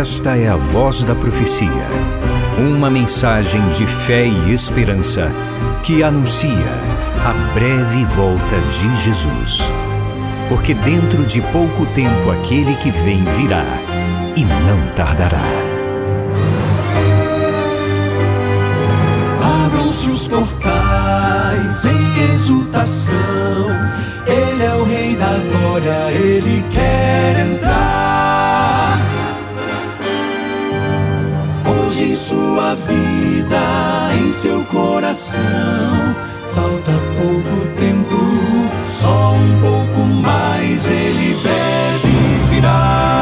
Esta é a voz da profecia. Uma mensagem de fé e esperança que anuncia a breve volta de Jesus. Porque dentro de pouco tempo aquele que vem virá e não tardará. Abram-se os portais em exultação. Ele é o Rei da Glória, ele quer entrar. Sua vida, em seu coração, falta pouco tempo, só um pouco mais ele deve virar,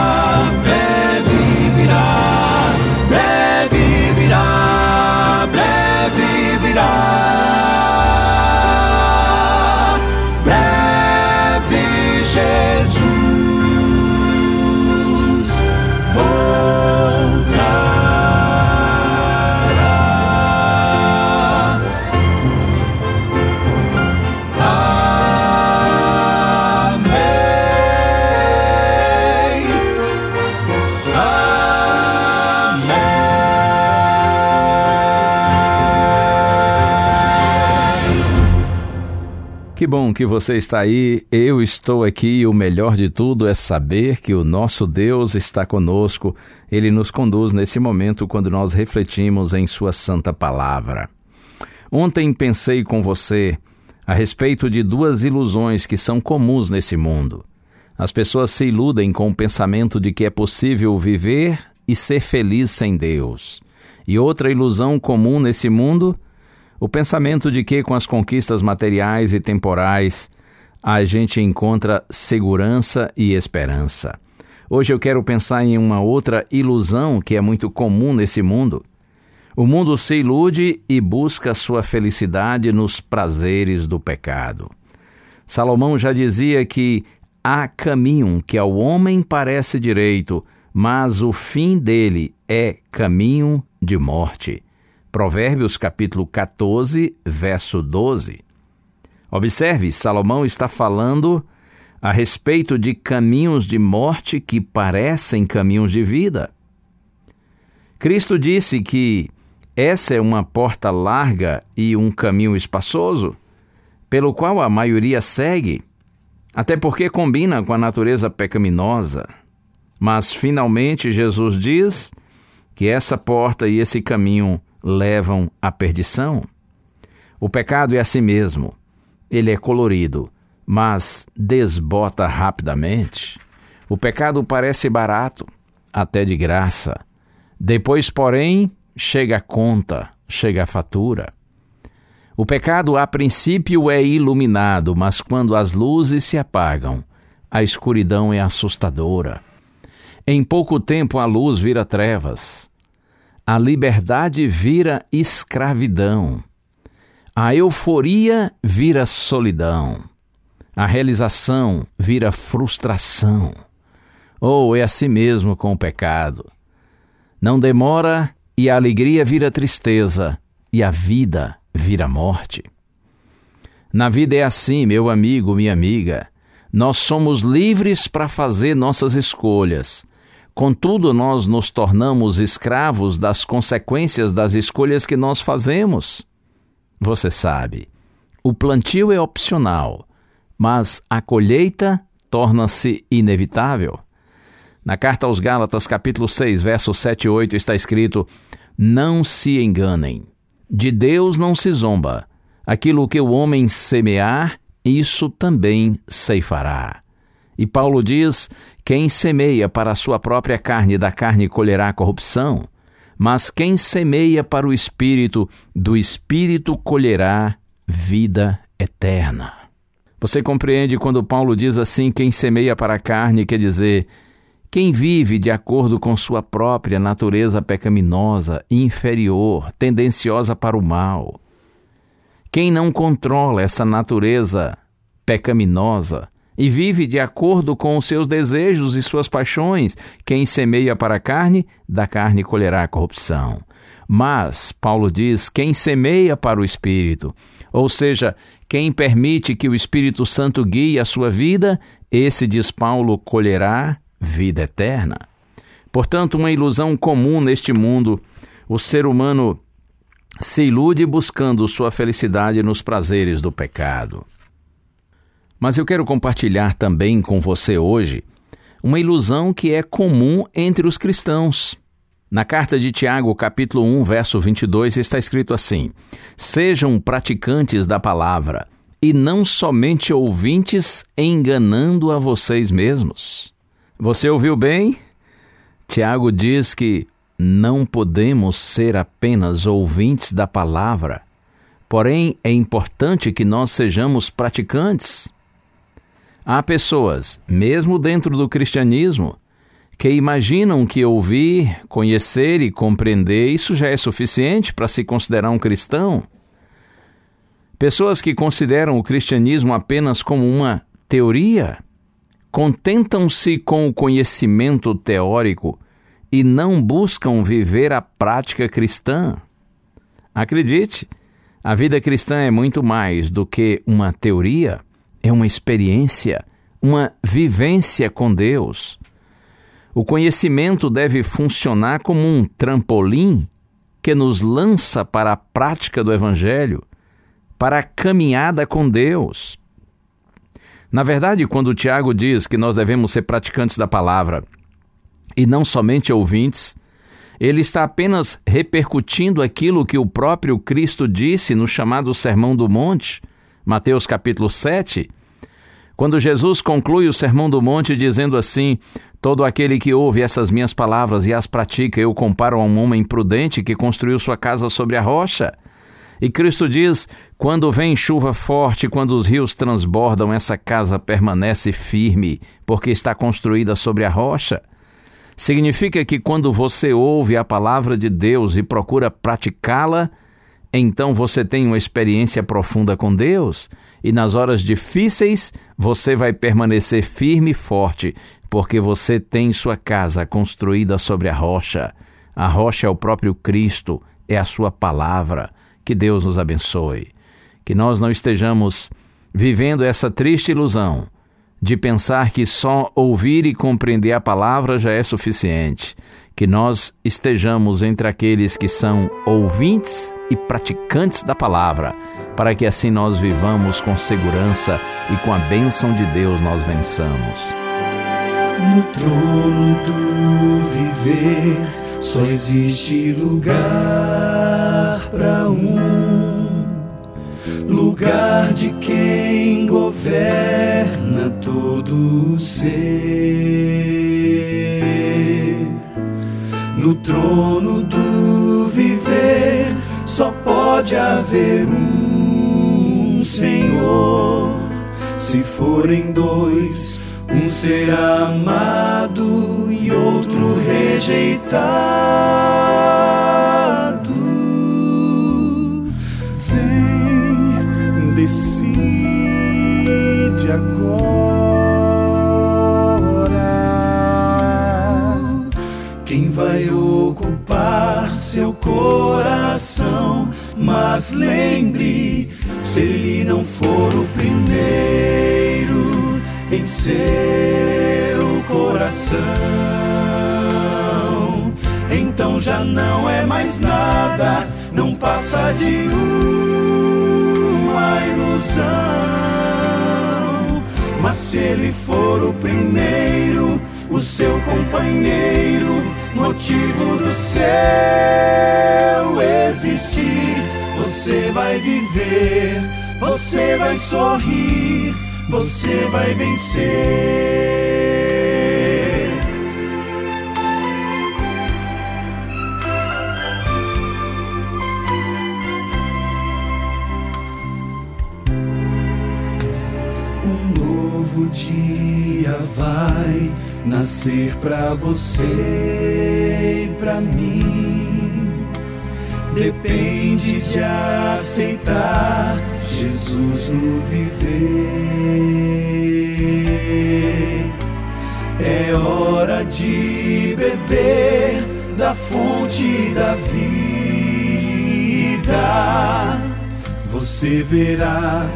Que bom que você está aí, eu estou aqui e o melhor de tudo é saber que o nosso Deus está conosco. Ele nos conduz nesse momento quando nós refletimos em Sua Santa Palavra. Ontem pensei com você a respeito de duas ilusões que são comuns nesse mundo. As pessoas se iludem com o pensamento de que é possível viver e ser feliz sem Deus. E outra ilusão comum nesse mundo o pensamento de que com as conquistas materiais e temporais a gente encontra segurança e esperança. Hoje eu quero pensar em uma outra ilusão que é muito comum nesse mundo. O mundo se ilude e busca sua felicidade nos prazeres do pecado. Salomão já dizia que há caminho que ao homem parece direito, mas o fim dele é caminho de morte. Provérbios capítulo 14, verso 12. Observe, Salomão está falando a respeito de caminhos de morte que parecem caminhos de vida. Cristo disse que essa é uma porta larga e um caminho espaçoso, pelo qual a maioria segue, até porque combina com a natureza pecaminosa. Mas finalmente Jesus diz que essa porta e esse caminho levam à perdição. O pecado é assim mesmo. Ele é colorido, mas desbota rapidamente. O pecado parece barato, até de graça. Depois, porém, chega a conta, chega a fatura. O pecado, a princípio, é iluminado, mas quando as luzes se apagam, a escuridão é assustadora. Em pouco tempo, a luz vira trevas. A liberdade vira escravidão. A euforia vira solidão. A realização vira frustração. Ou oh, é assim mesmo com o pecado. Não demora e a alegria vira tristeza, e a vida vira morte. Na vida é assim, meu amigo, minha amiga. Nós somos livres para fazer nossas escolhas. Contudo, nós nos tornamos escravos das consequências das escolhas que nós fazemos. Você sabe, o plantio é opcional, mas a colheita torna-se inevitável. Na carta aos Gálatas, capítulo 6, versos 7 e 8, está escrito: Não se enganem, de Deus não se zomba. Aquilo que o homem semear, isso também ceifará. E Paulo diz: Quem semeia para a sua própria carne, da carne colherá corrupção, mas quem semeia para o espírito, do espírito colherá vida eterna. Você compreende quando Paulo diz assim: quem semeia para a carne, quer dizer, quem vive de acordo com sua própria natureza pecaminosa, inferior, tendenciosa para o mal. Quem não controla essa natureza pecaminosa, e vive de acordo com os seus desejos e suas paixões. Quem semeia para a carne, da carne colherá a corrupção. Mas, Paulo diz, quem semeia para o Espírito, ou seja, quem permite que o Espírito Santo guie a sua vida, esse, diz Paulo, colherá vida eterna. Portanto, uma ilusão comum neste mundo, o ser humano se ilude buscando sua felicidade nos prazeres do pecado. Mas eu quero compartilhar também com você hoje uma ilusão que é comum entre os cristãos. Na carta de Tiago, capítulo 1, verso 22, está escrito assim: Sejam praticantes da palavra e não somente ouvintes, enganando a vocês mesmos. Você ouviu bem? Tiago diz que não podemos ser apenas ouvintes da palavra, porém é importante que nós sejamos praticantes. Há pessoas, mesmo dentro do cristianismo, que imaginam que ouvir, conhecer e compreender isso já é suficiente para se considerar um cristão. Pessoas que consideram o cristianismo apenas como uma teoria, contentam-se com o conhecimento teórico e não buscam viver a prática cristã. Acredite, a vida cristã é muito mais do que uma teoria é uma experiência, uma vivência com Deus. O conhecimento deve funcionar como um trampolim que nos lança para a prática do Evangelho, para a caminhada com Deus. Na verdade, quando Tiago diz que nós devemos ser praticantes da palavra e não somente ouvintes, ele está apenas repercutindo aquilo que o próprio Cristo disse no chamado Sermão do Monte, Mateus capítulo 7, quando Jesus conclui o Sermão do Monte dizendo assim: Todo aquele que ouve essas minhas palavras e as pratica, eu comparo a um homem prudente que construiu sua casa sobre a rocha. E Cristo diz: quando vem chuva forte, quando os rios transbordam, essa casa permanece firme, porque está construída sobre a rocha. Significa que quando você ouve a palavra de Deus e procura praticá-la, então você tem uma experiência profunda com Deus e nas horas difíceis você vai permanecer firme e forte, porque você tem sua casa construída sobre a rocha. A rocha é o próprio Cristo, é a sua palavra. Que Deus nos abençoe. Que nós não estejamos vivendo essa triste ilusão de pensar que só ouvir e compreender a palavra já é suficiente. Que nós estejamos entre aqueles que são ouvintes e praticantes da palavra, para que assim nós vivamos com segurança e com a bênção de Deus nós vençamos. No trono do viver só existe lugar para um lugar de quem governa todo o ser. Trono do viver só pode haver um Senhor. Se forem dois, um será amado e outro rejeitado. Mas lembre, se ele não for o primeiro em seu coração, então já não é mais nada, não passa de uma ilusão. Mas se ele for o primeiro, o seu companheiro, motivo do seu existir, você vai viver, você vai sorrir, você vai vencer. Um novo dia vai nascer pra você e pra mim. Depende de aceitar Jesus no viver. É hora de beber da fonte da vida. Você verá,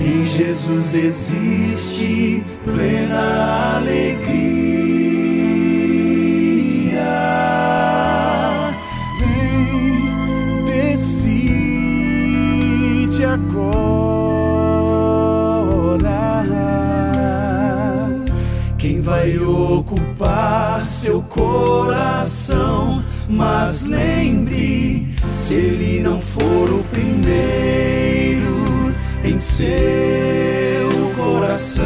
em Jesus existe plena alegria. Mas lembre, se ele não for o primeiro em seu coração,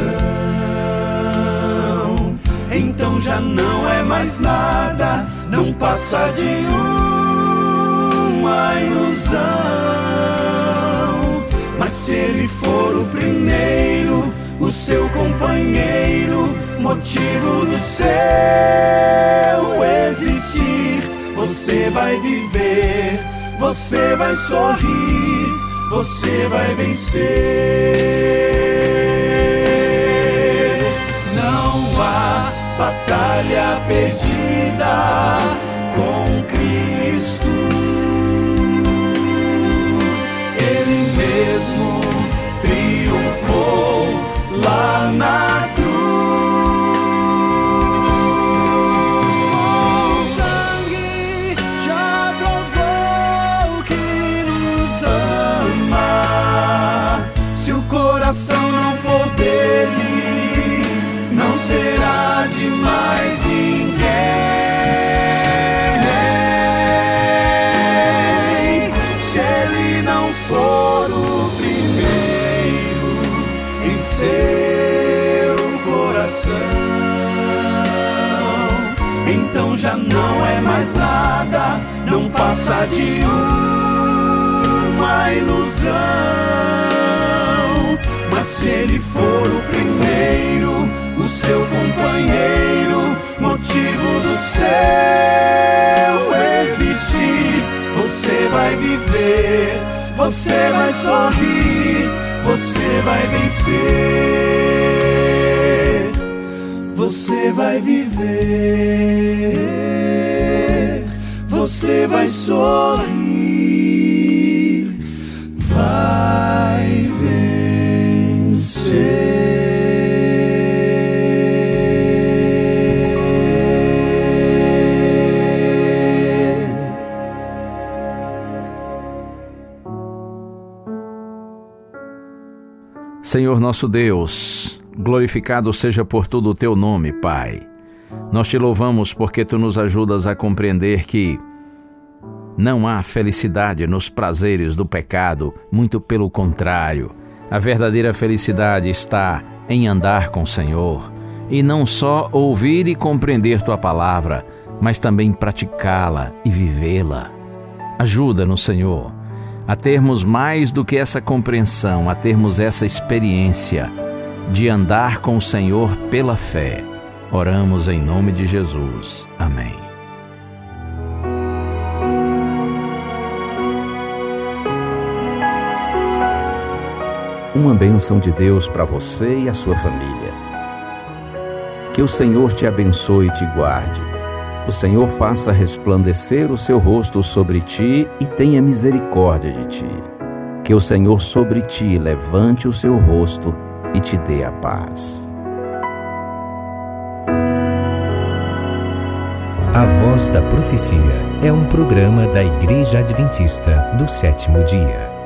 então já não é mais nada, não passa de uma ilusão. Mas se ele for o primeiro, o seu companheiro, motivo do seu existir. Você vai viver, você vai sorrir, você vai vencer. Não há batalha perdida coração não for dele, não será de mais ninguém. Se ele não for o primeiro em seu coração, então já não é mais nada, não passa de uma ilusão. Mas se ele for o primeiro, o seu companheiro, motivo do seu existir, você vai viver, você vai sorrir, você vai vencer, você vai viver, você vai sorrir, Senhor nosso Deus, glorificado seja por tudo o teu nome, Pai. Nós te louvamos porque tu nos ajudas a compreender que não há felicidade nos prazeres do pecado, muito pelo contrário. A verdadeira felicidade está em andar com o Senhor e não só ouvir e compreender tua palavra, mas também praticá-la e vivê-la. Ajuda-nos, Senhor, a termos mais do que essa compreensão, a termos essa experiência de andar com o Senhor pela fé. Oramos em nome de Jesus. Amém. Uma bênção de Deus para você e a sua família. Que o Senhor te abençoe e te guarde. O Senhor faça resplandecer o seu rosto sobre ti e tenha misericórdia de ti. Que o Senhor sobre ti levante o seu rosto e te dê a paz. A Voz da Profecia é um programa da Igreja Adventista do sétimo dia.